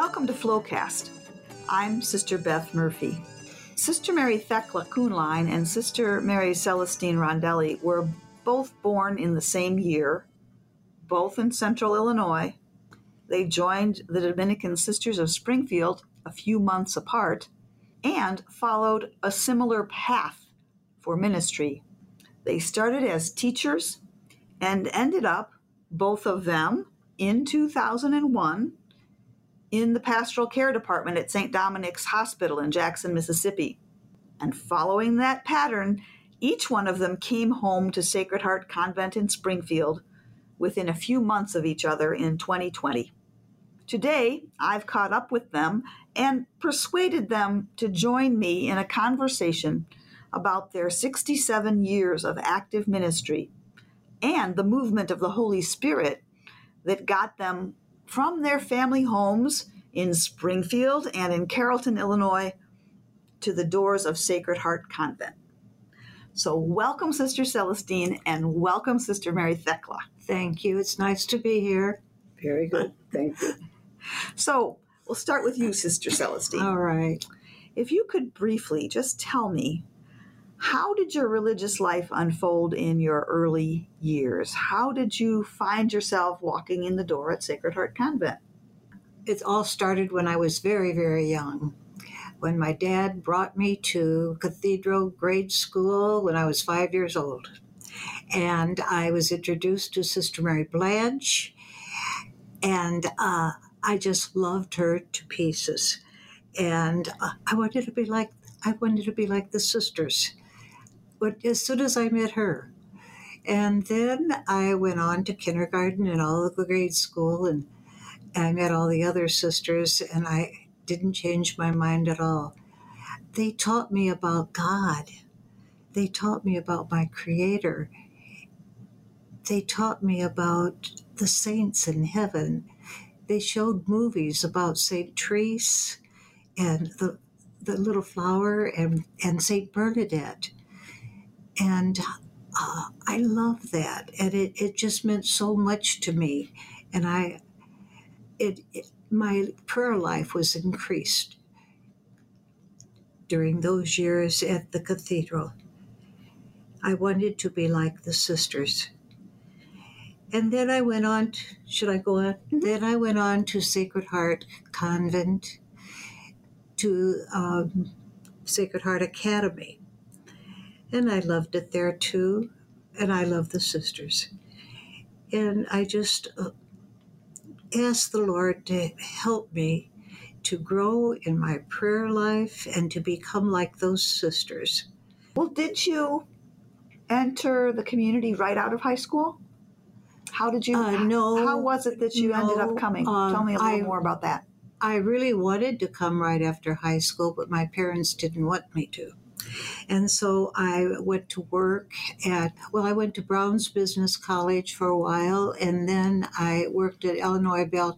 Welcome to Flowcast. I'm Sister Beth Murphy. Sister Mary Thekla Kuhnlein and Sister Mary Celestine Rondelli were both born in the same year, both in central Illinois. They joined the Dominican Sisters of Springfield a few months apart and followed a similar path for ministry. They started as teachers and ended up, both of them, in 2001 in the pastoral care department at St. Dominic's Hospital in Jackson, Mississippi. And following that pattern, each one of them came home to Sacred Heart Convent in Springfield within a few months of each other in 2020. Today, I've caught up with them and persuaded them to join me in a conversation about their 67 years of active ministry and the movement of the Holy Spirit that got them from their family homes in Springfield and in Carrollton, Illinois, to the doors of Sacred Heart Convent. So, welcome, Sister Celestine, and welcome, Sister Mary Thekla. Thank you. It's nice to be here. Very good. Thank you. So, we'll start with you, Sister Celestine. All right. If you could briefly just tell me how did your religious life unfold in your early years? How did you find yourself walking in the door at Sacred Heart Convent? It all started when I was very, very young. When my dad brought me to Cathedral grade school when I was five years old. And I was introduced to Sister Mary Blanche, and uh, I just loved her to pieces. And uh, I wanted to be like I wanted to be like the sisters but as soon as I met her. And then I went on to kindergarten and all of the grade school, and I met all the other sisters, and I didn't change my mind at all. They taught me about God. They taught me about my Creator. They taught me about the saints in heaven. They showed movies about St. Therese and the, the little flower and, and St. Bernadette and uh, I love that, and it, it just meant so much to me. And I, it, it my prayer life was increased during those years at the cathedral. I wanted to be like the sisters. And then I went on, to, should I go on? Mm-hmm. Then I went on to Sacred Heart Convent, to um, Sacred Heart Academy and I loved it there too. And I love the sisters. And I just uh, asked the Lord to help me to grow in my prayer life and to become like those sisters. Well, did you enter the community right out of high school? How did you? Uh, no. How was it that you no, ended up coming? Um, Tell me a little I, more about that. I really wanted to come right after high school, but my parents didn't want me to. And so I went to work at, well, I went to Brown's Business College for a while, and then I worked at Illinois Bell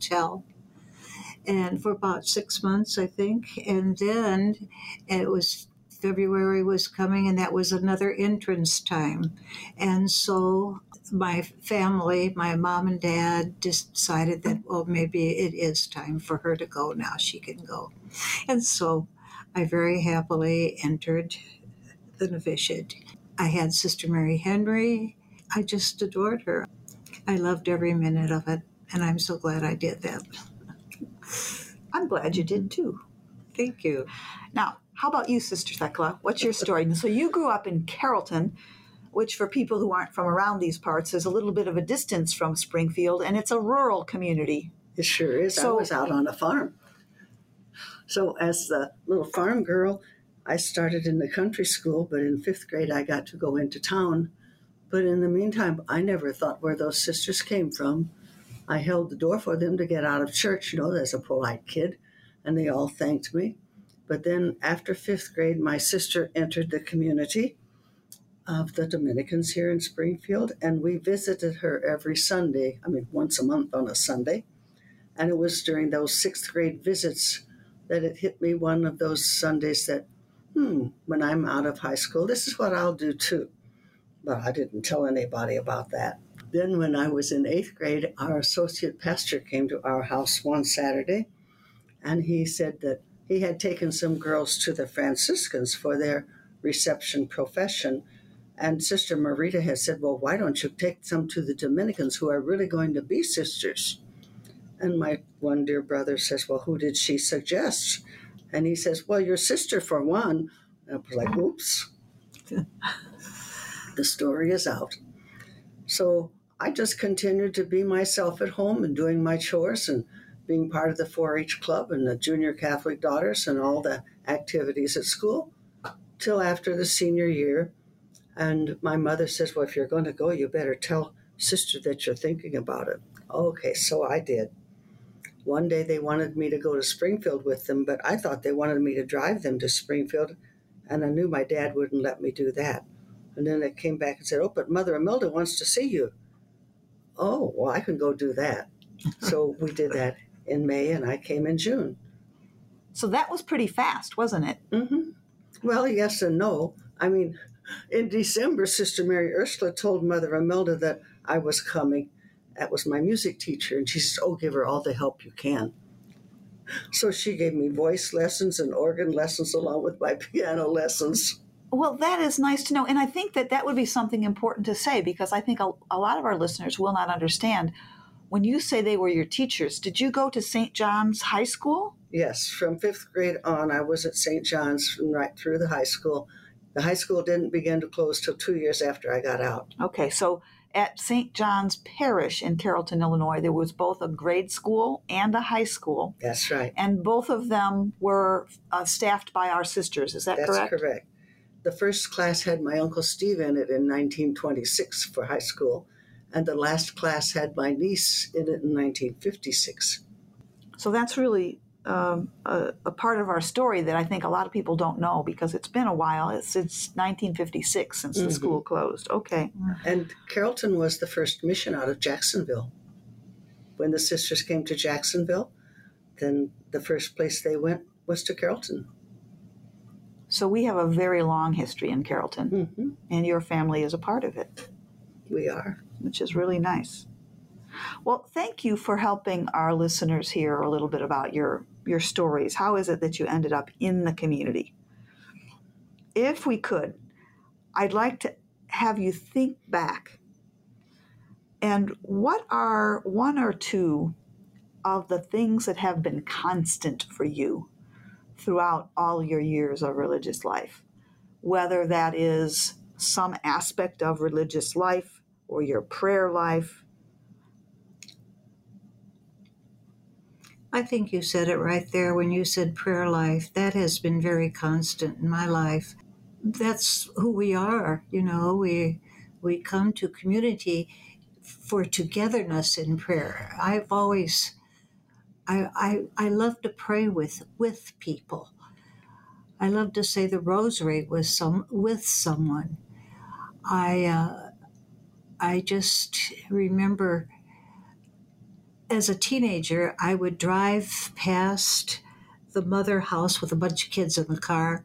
and for about six months, I think. And then it was February was coming, and that was another entrance time. And so my family, my mom and dad, decided that, well, maybe it is time for her to go now. She can go. And so I very happily entered the novitiate. I had Sister Mary Henry. I just adored her. I loved every minute of it, and I'm so glad I did that. I'm glad you did too. Thank you. Now, how about you, Sister Thekla? What's your story? so you grew up in Carrollton, which for people who aren't from around these parts is a little bit of a distance from Springfield, and it's a rural community. It sure is. So, I was out on a farm. So, as the little farm girl, I started in the country school, but in fifth grade, I got to go into town. But in the meantime, I never thought where those sisters came from. I held the door for them to get out of church, you know, as a polite kid, and they all thanked me. But then after fifth grade, my sister entered the community of the Dominicans here in Springfield, and we visited her every Sunday, I mean, once a month on a Sunday. And it was during those sixth grade visits that it hit me one of those Sundays that, hmm, when I'm out of high school, this is what I'll do too. But I didn't tell anybody about that. Then, when I was in eighth grade, our associate pastor came to our house one Saturday, and he said that he had taken some girls to the Franciscans for their reception profession. And Sister Marita had said, Well, why don't you take some to the Dominicans who are really going to be sisters? And my one dear brother says, Well, who did she suggest? And he says, Well, your sister for one. And I was like, Oops. the story is out. So I just continued to be myself at home and doing my chores and being part of the 4 H club and the Junior Catholic Daughters and all the activities at school till after the senior year. And my mother says, Well, if you're going to go, you better tell sister that you're thinking about it. Okay, so I did. One day they wanted me to go to Springfield with them, but I thought they wanted me to drive them to Springfield, and I knew my dad wouldn't let me do that. And then they came back and said, Oh, but Mother Imelda wants to see you. Oh, well, I can go do that. so we did that in May, and I came in June. So that was pretty fast, wasn't it? Mm-hmm. Well, yes and no. I mean, in December, Sister Mary Ursula told Mother Imelda that I was coming. That was my music teacher, and she says, Oh, give her all the help you can. So she gave me voice lessons and organ lessons along with my piano lessons. Well, that is nice to know. And I think that that would be something important to say because I think a, a lot of our listeners will not understand. When you say they were your teachers, did you go to St. John's High School? Yes, from fifth grade on, I was at St. John's from right through the high school. The high school didn't begin to close till two years after I got out. Okay, so at St. John's Parish in Carrollton, Illinois, there was both a grade school and a high school. That's right. And both of them were uh, staffed by our sisters. Is that That's correct? That's correct. The first class had my Uncle Steve in it in 1926 for high school, and the last class had my niece in it in 1956. So that's really um, a, a, part of our story that I think a lot of people don't know because it's been a while. It's since 1956 since mm-hmm. the school closed. Okay. And Carrollton was the first mission out of Jacksonville. When the sisters came to Jacksonville, then the first place they went was to Carrollton. So we have a very long history in Carrollton, mm-hmm. and your family is a part of it. We are. Which is really nice. Well, thank you for helping our listeners hear a little bit about your, your stories. How is it that you ended up in the community? If we could, I'd like to have you think back. And what are one or two of the things that have been constant for you throughout all your years of religious life, whether that is some aspect of religious life or your prayer life. I think you said it right there when you said prayer life. That has been very constant in my life. That's who we are, you know. We we come to community for togetherness in prayer. I've always I, I, I love to pray with with people. I love to say the rosary with some with someone. I uh, I just remember as a teenager, I would drive past the mother house with a bunch of kids in the car,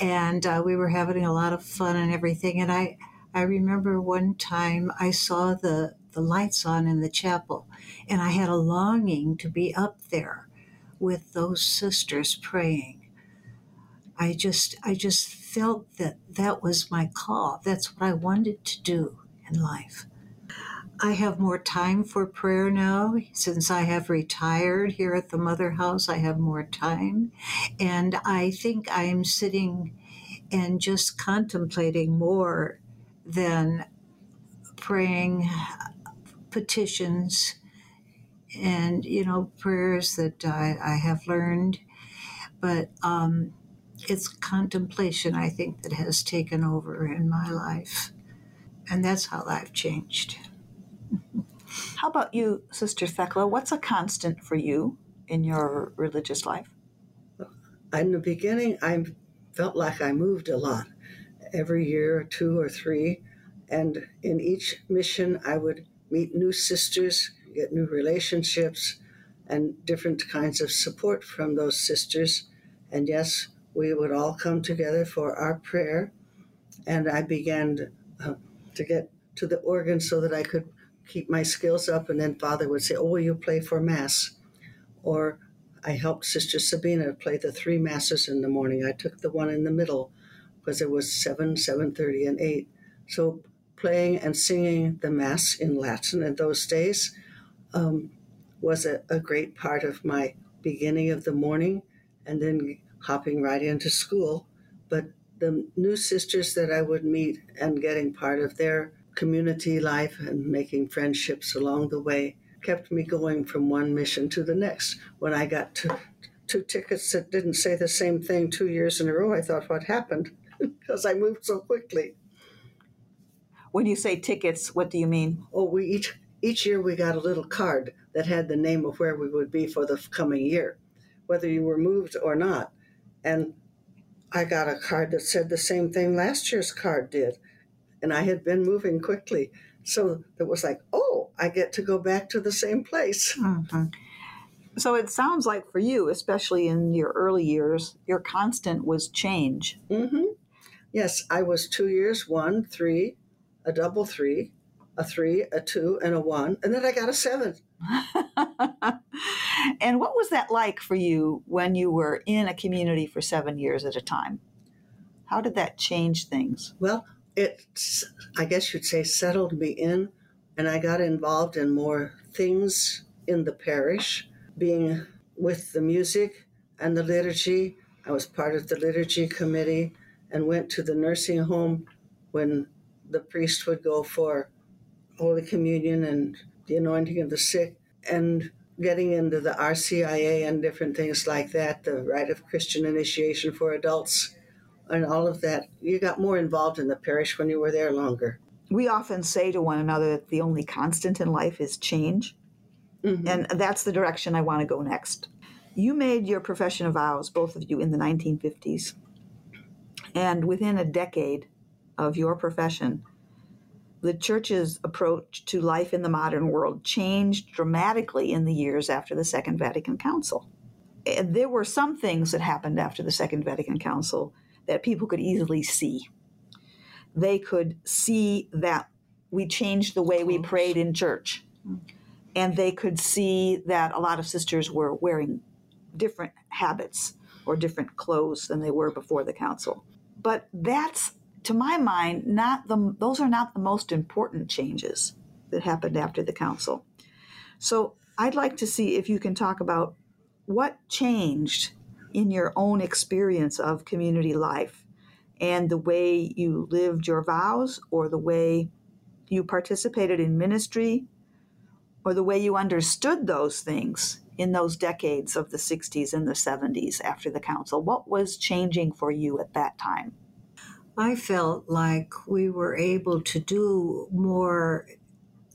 and uh, we were having a lot of fun and everything. And I I remember one time I saw the the lights on in the chapel. And I had a longing to be up there with those sisters praying. I just I just felt that that was my call. That's what I wanted to do in life. I have more time for prayer now since I have retired here at the Mother House. I have more time. And I think I'm sitting and just contemplating more than praying petitions and you know prayers that I, I have learned, but um, it's contemplation I think that has taken over in my life, and that's how I've changed. How about you, Sister Thecla? What's a constant for you in your religious life? In the beginning, I felt like I moved a lot every year, two or three, and in each mission, I would meet new sisters, get new relationships, and different kinds of support from those sisters. And yes, we would all come together for our prayer. And I began to, uh, to get to the organ so that I could keep my skills up. And then Father would say, Oh, will you play for Mass? Or I helped Sister Sabina play the three masses in the morning. I took the one in the middle because it was 7, 7.30, and 8. So playing and singing the Mass in Latin in those days um, was a, a great part of my beginning of the morning and then hopping right into school. But the new sisters that I would meet and getting part of their community life and making friendships along the way kept me going from one mission to the next. When I got two, two tickets that didn't say the same thing two years in a row, I thought, what happened? because I moved so quickly. When you say tickets, what do you mean? Oh, we each each year we got a little card that had the name of where we would be for the coming year, whether you were moved or not. And I got a card that said the same thing last year's card did. And I had been moving quickly. So it was like, oh, I get to go back to the same place. Mm-hmm. So it sounds like for you, especially in your early years, your constant was change. Mm-hmm. Yes, I was two years, one, three, a double three, a three, a two, and a one, and then I got a seven. and what was that like for you when you were in a community for seven years at a time? How did that change things? Well, it, I guess you'd say, settled me in, and I got involved in more things in the parish, being with the music and the liturgy. I was part of the liturgy committee and went to the nursing home when the priest would go for Holy Communion and the anointing of the sick, and getting into the RCIA and different things like that, the rite of Christian initiation for adults, and all of that. You got more involved in the parish when you were there longer. We often say to one another that the only constant in life is change. Mm-hmm. And that's the direction I want to go next. You made your profession of vows, both of you, in the 1950s. And within a decade of your profession, the church's approach to life in the modern world changed dramatically in the years after the Second Vatican Council. There were some things that happened after the Second Vatican Council that people could easily see. They could see that we changed the way we prayed in church. Mm. And they could see that a lot of sisters were wearing different habits or different clothes than they were before the council. But that's, to my mind, not the those are not the most important changes that happened after the council. So I'd like to see if you can talk about what changed in your own experience of community life and the way you lived your vows or the way you participated in ministry or the way you understood those things in those decades of the 60s and the 70s after the council? What was changing for you at that time? I felt like we were able to do more,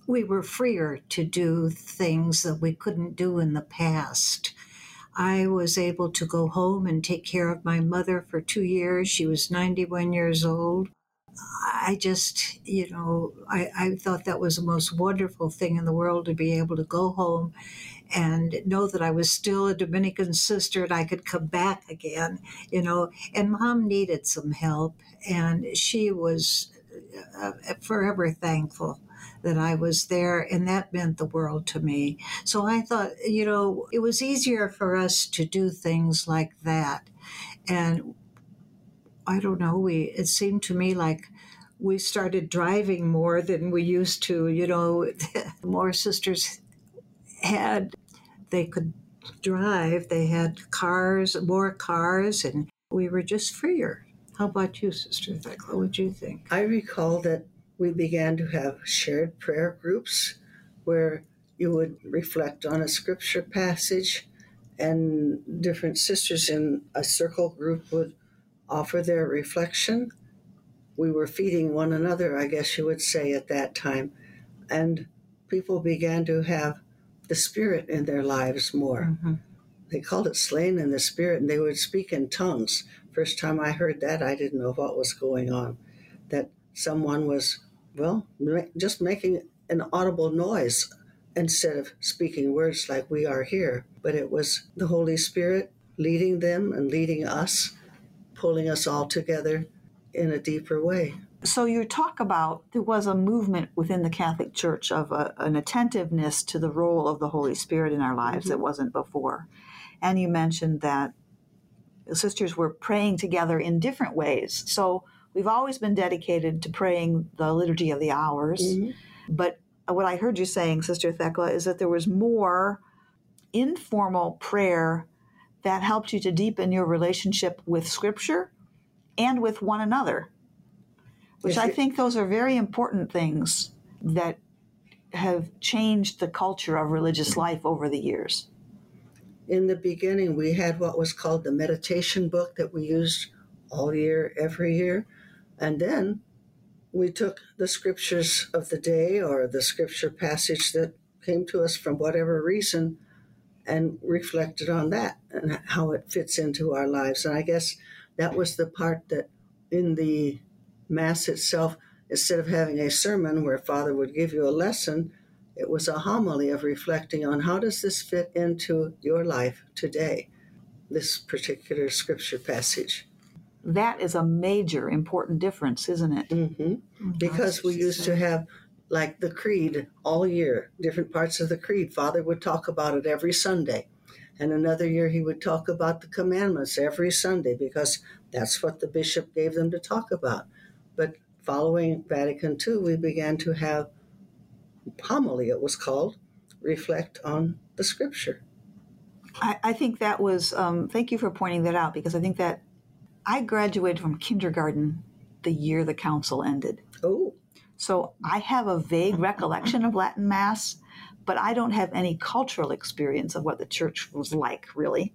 we were freer to do things that we couldn't do in the past. I was able to go home and take care of my mother for two years. She was 91 years old. I just, you know, I, I thought that was the most wonderful thing in the world to be able to go home and know that I was still a Dominican sister and I could come back again, you know. And mom needed some help, and she was uh, forever thankful that I was there, and that meant the world to me. So I thought, you know, it was easier for us to do things like that. And I don't know, we it seemed to me like we started driving more than we used to, you know, more sisters had they could drive. They had cars, more cars, and we were just freer. How about you, Sister Thecla? What do you think? I recall that we began to have shared prayer groups where you would reflect on a scripture passage, and different sisters in a circle group would offer their reflection. We were feeding one another, I guess you would say, at that time. And people began to have the spirit in their lives more. Mm-hmm. They called it slain in the spirit, and they would speak in tongues. First time I heard that, I didn't know what was going on. That someone was, well, just making an audible noise instead of speaking words like we are here. But it was the Holy Spirit leading them and leading us, pulling us all together in a deeper way. So you talk about there was a movement within the Catholic Church of a, an attentiveness to the role of the Holy Spirit in our lives mm-hmm. that wasn't before. and you mentioned that the sisters were praying together in different ways. So we've always been dedicated to praying the Liturgy of the Hours. Mm-hmm. But what I heard you saying, Sister Thecla, is that there was more informal prayer that helped you to deepen your relationship with Scripture and with one another, which Yes, I think those are very important things that have changed the culture of religious life over the years. In the beginning, we had what was called the meditation book that we used all year, every year. And then we took the scriptures of the day or the scripture passage that came to us from whatever reason and reflected on that and how it fits into our lives. And I guess that was the part that in the Mass itself, instead of having a sermon where Father would give you a lesson, it was a homily of reflecting on how does this fit into your life today, this particular scripture passage. That is a major important difference, isn't it? hmm Because we used to have like the creed all year, different parts of the creed. Father would talk about it every Sunday. And another year he would talk about the commandments every Sunday because that's what the bishop gave them to talk about. But following Vatican II, we began to have homily, it was called, reflect on the scripture. I, I think that was, um, thank you for pointing that out because I think that I graduated from kindergarten the year the council ended. Oh, So I have a vague recollection of Latin Mass, but I don't have any cultural experience of what the church was like, really,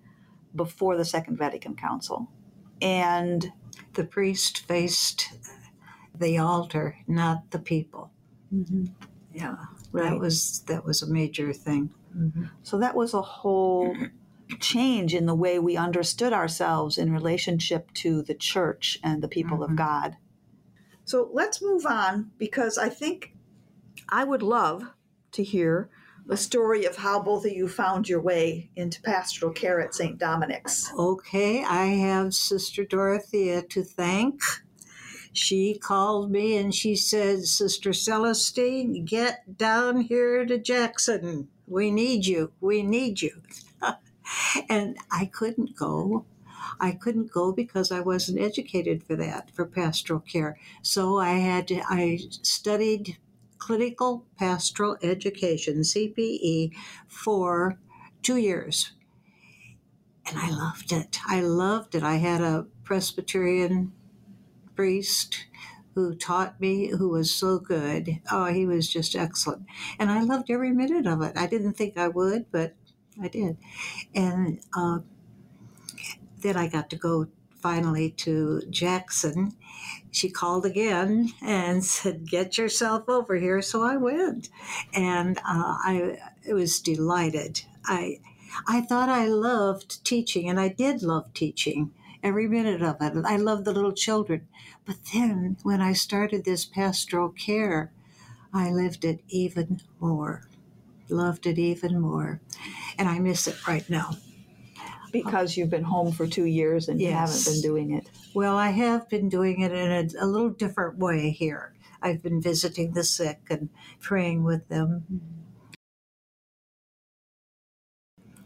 before the Second Vatican Council. And The priest faced the altar, not the people. Mm-hmm. Yeah, right. that was that was a major thing. Mm-hmm. so that was a whole change in the way we understood ourselves in relationship to the church and the people of Mhm. God. So let's move on because I think I would love to hear the story of how both of you found your way into pastoral care at St. Dominic's. Okay, I have Sister Dorothea to thank. She called me and she said, Sister Celestine, get down here to Jackson. We need you. We need you. And I couldn't go. I couldn't go because I wasn't educated for that, for pastoral care. So I had to, I studied clinical pastoral education, CPE, for two years and I loved it. I loved it. I had a Presbyterian priest who taught me, who was so good. Oh, he was just excellent. And I loved every minute of it. I didn't think I would, but I did. And uh, then I got to go finally to Jackson. She called again and said, Get yourself over here. So I went. And uh, I, was delighted. I, I thought I loved teaching, and I did love teaching every minute of it. I loved the little children. But then when I started this pastoral care, I lived it even more, loved it even more. And I miss it right now. Because you've been home for two years and you haven't been doing it. Well, I have been doing it in a, a little different way here. I've been visiting the sick and praying with them.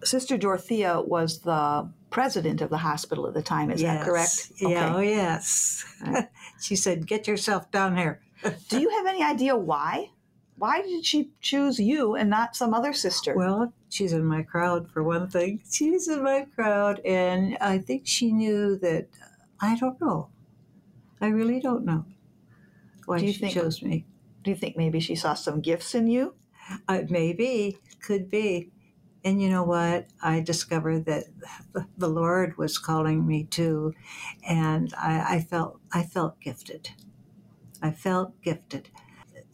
Sister Dorothea was the president of the hospital at the time, is that Yes. correct? Yeah, oh, yes. she said, Get yourself down here. Do you have any idea why? Why did she choose you and not some other sister? Well, she's in my crowd for one thing. She's in my crowd, and I think she knew that. I don't know. I really don't know why Do you she think- chose me. Do you think maybe she saw some gifts in you? Uh, maybe, could be. And you know what? I discovered that the Lord was calling me too, and I, I felt I felt gifted. I felt gifted.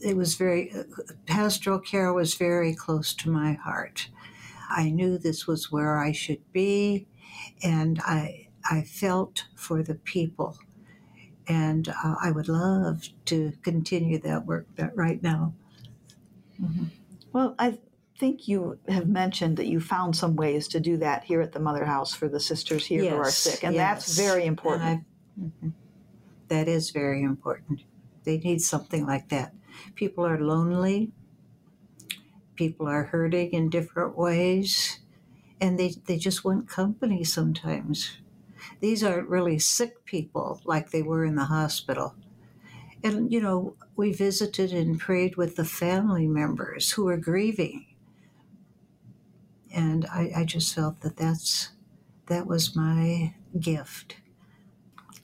It was very pastoral care was very close to my heart. I knew this was where I should be, and I I felt for the people, and uh, I would love to continue that work that right now. Well, I think you have mentioned that you found some ways to do that here at the Mother House for the sisters here who are sick, and that's very important. Mhm. That is very important. They need something like that. People are lonely. People are hurting in different ways, and they, they just want company sometimes. These aren't really sick people like they were in the hospital. And, you know, we visited and prayed with the family members who were grieving. And I, I just felt that that's, that was my gift.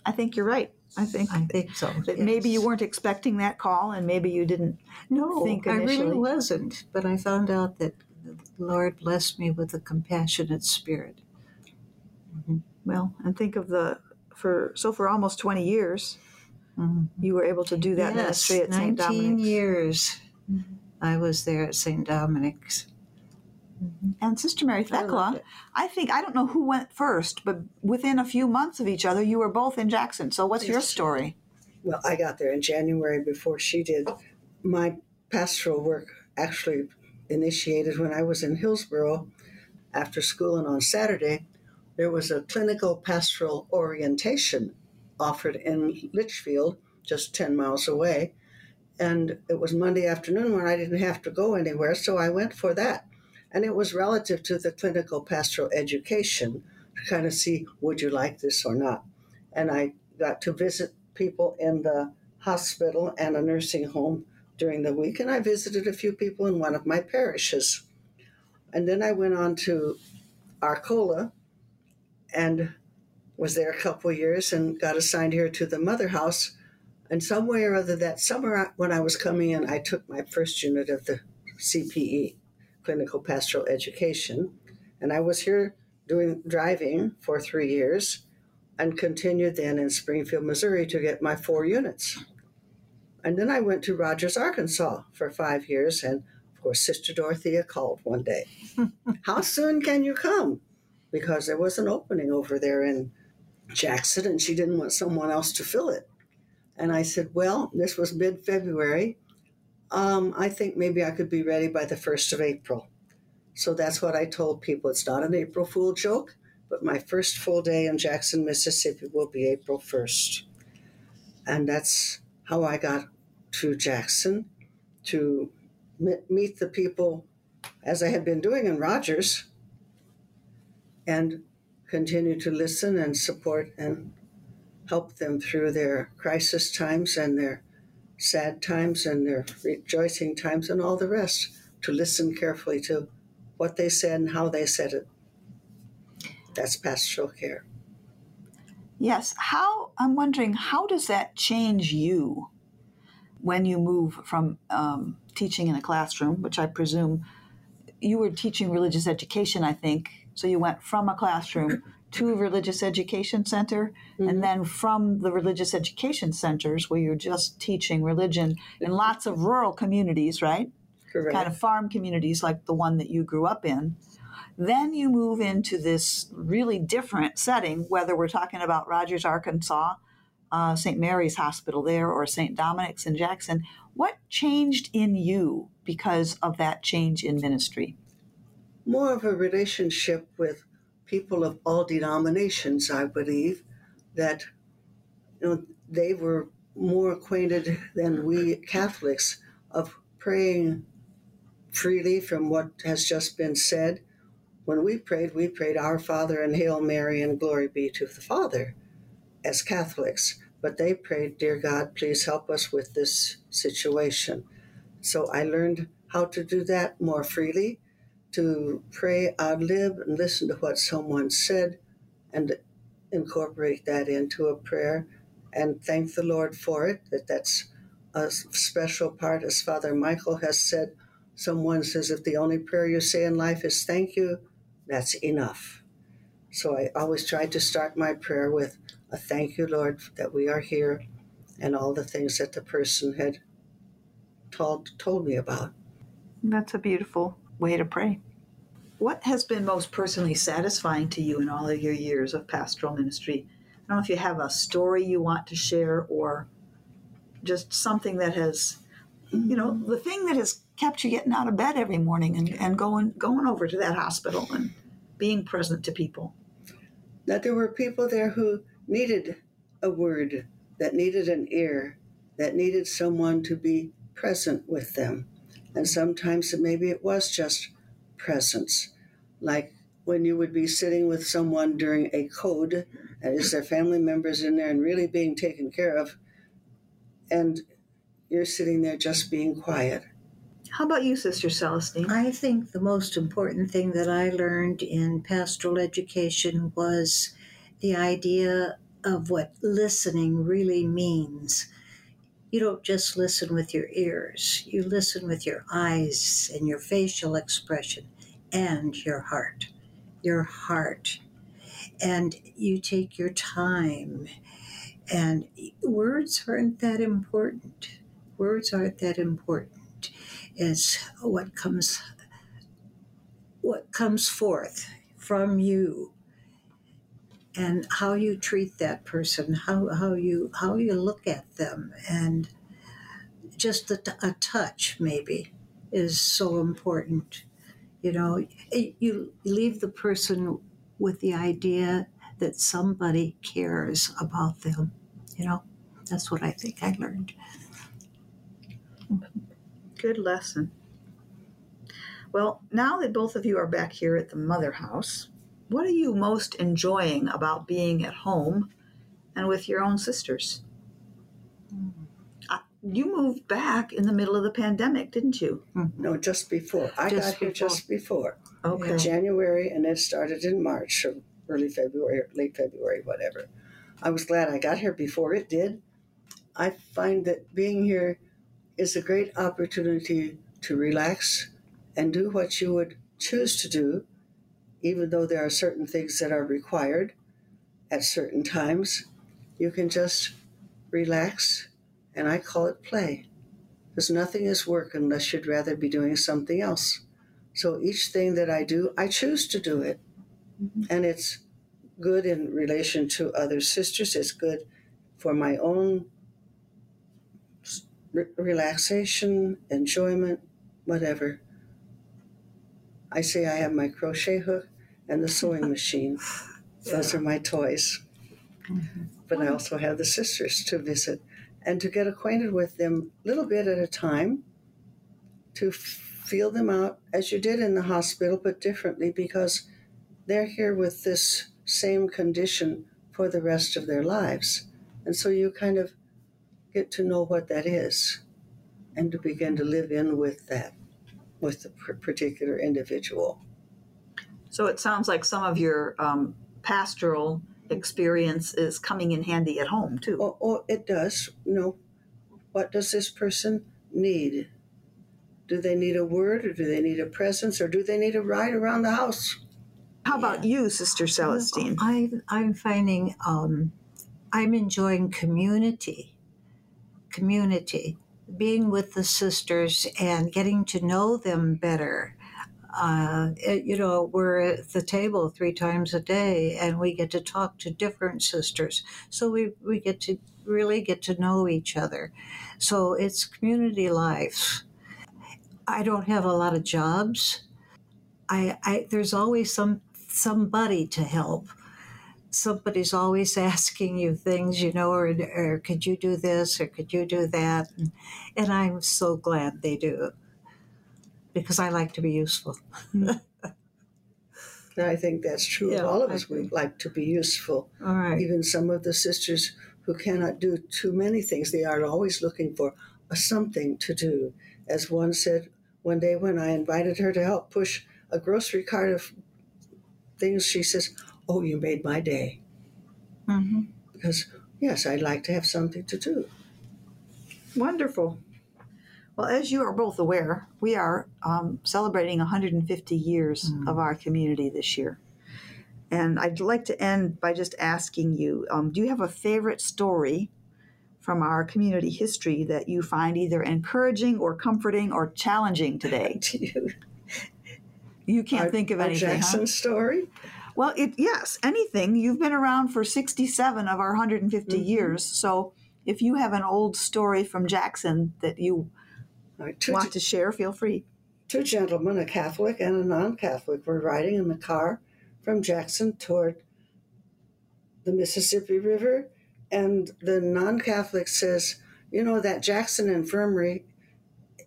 I think you're right. I think I think so. that maybe you weren't expecting that call and maybe you didn't No, think I really wasn't. But I found out that the Lord blessed me with a compassionate spirit. well and think of the for so for almost 20 years Mhm. you were able to do that yes, ministry at St. Dominic's. 19 Dominic's years Mhm. I was there at St. Dominic's. Mm-hmm. and Sister Mary I Thecla it. I think I don't know who went first but within a few months of each other you were both in Jackson so what's your story Well, I got there in January before she did. My pastoral work actually initiated when I was in Hillsboro after school, and on Saturday, there was a clinical pastoral orientation offered in Litchfield, just 10 miles away. And it was Monday afternoon when I didn't have to go anywhere, so I went for that. And it was relative to the clinical pastoral education to kind of see would you like this or not. And I got to visit people in the hospital and a nursing home during the week, and I visited a few people in one of my parishes. And then I went on to Arcola and was there a couple years and got assigned here to the mother house. And some way or other that summer when I was coming in, I took my first unit of the CPE, Clinical Pastoral Education. And I was here doing driving for three years and continued then in Springfield, Missouri to get my four units. And then I went to Rogers, Arkansas for five years. And of course, Sister Dorothea called one day. How soon can you come? Because there was an opening over there in Jackson and she didn't want someone else to fill it. And I said, Well, this was mid February. Um, I think maybe I could be ready by the 1st of April. So that's what I told people. It's not an April Fool joke but my first full day in Jackson, Mississippi will be April 1st. And that's how I got to Jackson to meet the people as I had been doing in Rogers and continue to listen and support and help them through their crisis times and their sad times and their rejoicing times and all the rest, to listen carefully to what they said and how they said it. That's pastoral care. Yes. How I'm wondering how does that change you when you move from um, teaching in a classroom, which I presume you were teaching religious education, I think. So you went from a classroom to a religious education center, and then from the religious education centers where you're just teaching religion in lots of rural communities, right? Correct. kind of farm communities like the one that you grew up in. Then you move into this really different setting, whether we're talking about Rogers, Arkansas, uh, St. Mary's Hospital there, or St. Dominic's in Jackson. What changed in you because of that change in ministry? More of a relationship with people of all denominations, I believe, that you know, they were more acquainted than we Catholics of praying freely from what has just been said. When we prayed, we prayed Our Father and Hail Mary and glory be to the Father as Catholics. But they prayed, Dear God, please help us with this situation. So I learned how to do that more freely, to pray ad lib and listen to what someone said and incorporate that into a prayer and thank the Lord for it, that that's a special part, as Father Michael has said. Someone says, if the only prayer you say in life is thank you, that's enough. So I always try to start my prayer with a thank you, Lord, that we are here and all the things that the person had told, told me about. That's a beautiful way to pray. What has been most personally satisfying to you in all of your years of pastoral ministry? I don't know if you have a story you want to share or just something that has, you know, the thing that has kept you getting out of bed every morning and, and going going over to that hospital and being present to people. that there were people there who needed a word, that needed an ear, that needed someone to be present with them. And sometimes maybe it was just presence. Like when you would be sitting with someone during a code, and is their family members in there and really being taken care of, and you're sitting there just being quiet. How about you, Sister Celestine? I think the most important thing that I learned in pastoral education was the idea of what listening really means. You don't just listen with your ears, you listen with your eyes and your facial expression and your heart. Your heart. And you take your time. And words aren't that important. Words aren't that important It's what comes what comes forth from you and how you treat that person how, how you how you look at them and just a, a touch maybe is so important. You know you leave the person with the idea that somebody cares about them you know? That's what i think i learned. Good lesson. Well, now that both of you are back here at the mother house, what are you most enjoying about being at home and with your own sisters? You moved back in the middle of the pandemic, didn't you? Hmm. No, just before. I Just got here just before. Okay. January, and it started in March or early February, or late February, whatever. I was glad I got here before it did. I find that being here is a great opportunity to relax and do what you would choose to do, even though there are certain things that are required at certain times. You can just relax, and I call it play. Because nothing is work unless you'd rather be doing something else. So each thing that I do, I choose to do it. Mm-hmm. And it's good in relation to other sisters. It's good for my own re- relaxation, enjoyment, whatever. I say I have my crochet hook and the sewing machine. Those are my toys. Mm-hmm. But I also have the sisters to visit and to get acquainted with them a little bit at a time, to feel them out as you did in the hospital, but differently because they're here with this same condition for the rest of their lives. And so you kind of get to know what that is and to begin to live in with that, with the particular individual. So it sounds like some of your um, pastoral experience is coming in handy at home, too. Or, or it does, you know, what does this person need? Do they need a word or do they need a presence or do they need a ride around the house? How about you, Sister Celestine? I, I'm finding um, I'm enjoying community, community, being with the sisters and getting to know them better. Uh, it- you know, we're at the table three times a day and we get to talk to different sisters. So we, we get to really get to know each other. So it's community life. I don't have a lot of jobs. I, I there's always some somebody to help. Somebody's always asking you things, you know, or, or could you do this or could you do that? And, and I'm so glad they do because I like to be useful. And I think that's true Yeah, of all of us. We like to be useful. All right. Even some of the sisters who cannot do too many things, they are always looking for a something to do. As one said one day when I invited her to help push a grocery cart of things, she says, Oh, you made my day. hmm Because, yes, I'd like to have something to do. Wonderful. Well, as you are both aware, we are um, celebrating 150 years of our community this year. And I'd like to end by just asking you um, do you have a favorite story from our community history that you find either encouraging or comforting or challenging today? You? You can't Our- think of anything. huh? Jackson story? Well, it yes, anything. You've been around for 67 of our 150 Mhm. years. So if you have an old story from Jackson that you right, two, want to share, feel free. two gentlemen, a Catholic and a non Catholic, were riding in the car from Jackson toward the Mississippi River. And the non Catholic says, You know, that Jackson Infirmary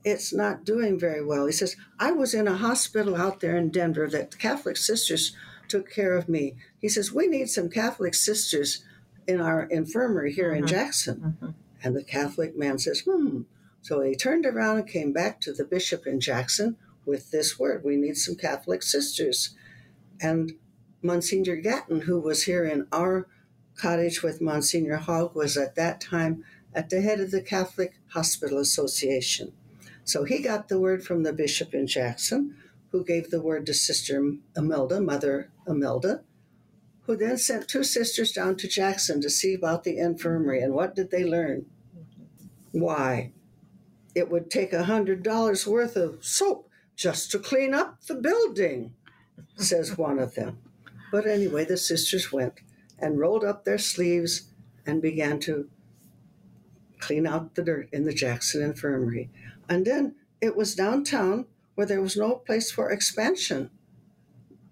it's not doing very well. He says, I was in a hospital out there in Denver that the Catholic sisters took care of me. He says, We need some Catholic sisters in our infirmary here in Mhm. Jackson. Mhm. And the Catholic man says, Hmm. So he turned around and came back to the bishop in Jackson with this word We need some Catholic sisters. And Monsignor Gatton, who was here in our cottage with Monsignor Hogg, was at that time at the head of the Catholic Hospital Association. So he got the word from the bishop in Jackson, who gave the word to Sister Imelda, Mother Imelda, who then sent two sisters down to Jackson to see about the infirmary. And what did they learn? Why? It would take a hundred dollars worth of soap just to clean up the building, says one of them. But anyway, the sisters went and rolled up their sleeves and began to clean out the dirt in the Jackson Infirmary. And then it was downtown where there was no place for expansion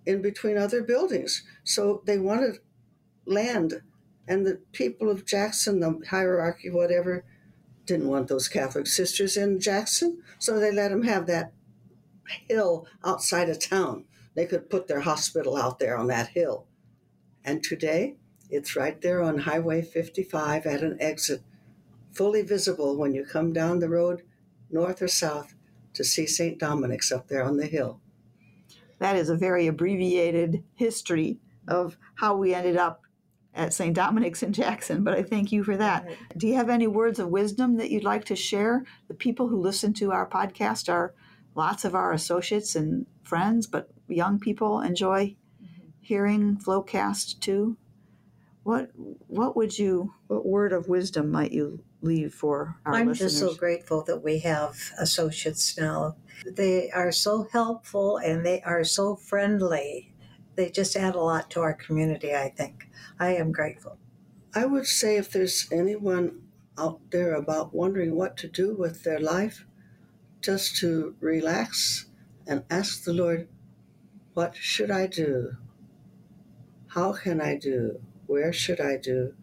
in between other buildings. So they wanted land. And the people of Jackson, the hierarchy, whatever, didn't want those Catholic sisters in Jackson. So they let them have that hill outside of town. They could put their hospital out there on that hill. And today, it's right there on Highway 55 at an exit, fully visible when you come down the road, north or south, to see St. Dominic's up there on the hill. That is a very abbreviated history of how we ended up at St. Dominic's in Jackson, but I thank you for that. Do you have any words of wisdom that you'd like to share? The people who listen to our podcast are lots of our associates and friends, but young people enjoy mm-hmm. hearing Flowcast too. What what would you what word of wisdom might you leave for our I'm listeners? just so grateful that we have associates now. They are so helpful and they are so friendly. They just add a lot to our community, I think. I am grateful. I would say if there's anyone out there about wondering what to do with their life, just to relax and ask the Lord, what should I do? How can I do? Where should I do?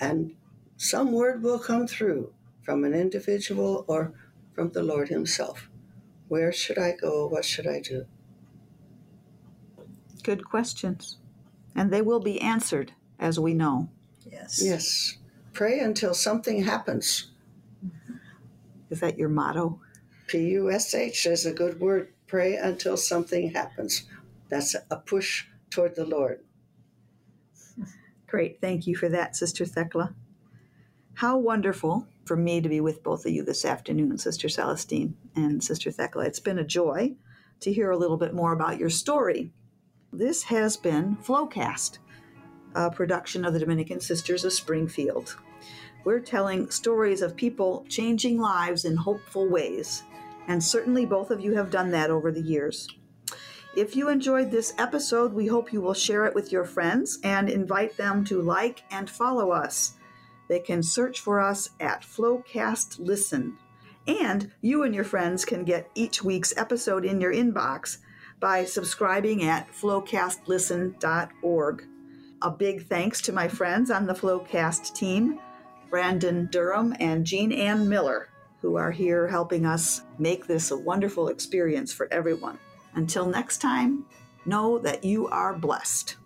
And some word will come through from an individual or from the Lord Himself. Where should I go? What should I do? Good questions. And they will be answered, as we know. Yes. Yes. Pray until something happens. Is that your motto? P U S H is a good word. Pray until something happens. That's a push toward the Lord. Great. Thank you for that, Sister Thekla. How wonderful for me to be with both of you this afternoon, Sister Celestine and Sister Thekla. It's been a joy to hear a little bit more about your story. This has been Flowcast, a production of the Dominican Sisters of Springfield. We're telling stories of people changing lives in hopeful ways, and certainly both of you have done that over the years. If you enjoyed this episode, we hope you will share it with your friends and invite them to like and follow us. They can search for us at Flowcast Listen. And you and your friends can get each week's episode in your inbox by subscribing at flowcastlisten.org. A big thanks to my friends on the Flowcast team, Brandon Durham and Jean Ann Miller, who are here helping us make this a wonderful experience for everyone. Until next time, know that you are blessed.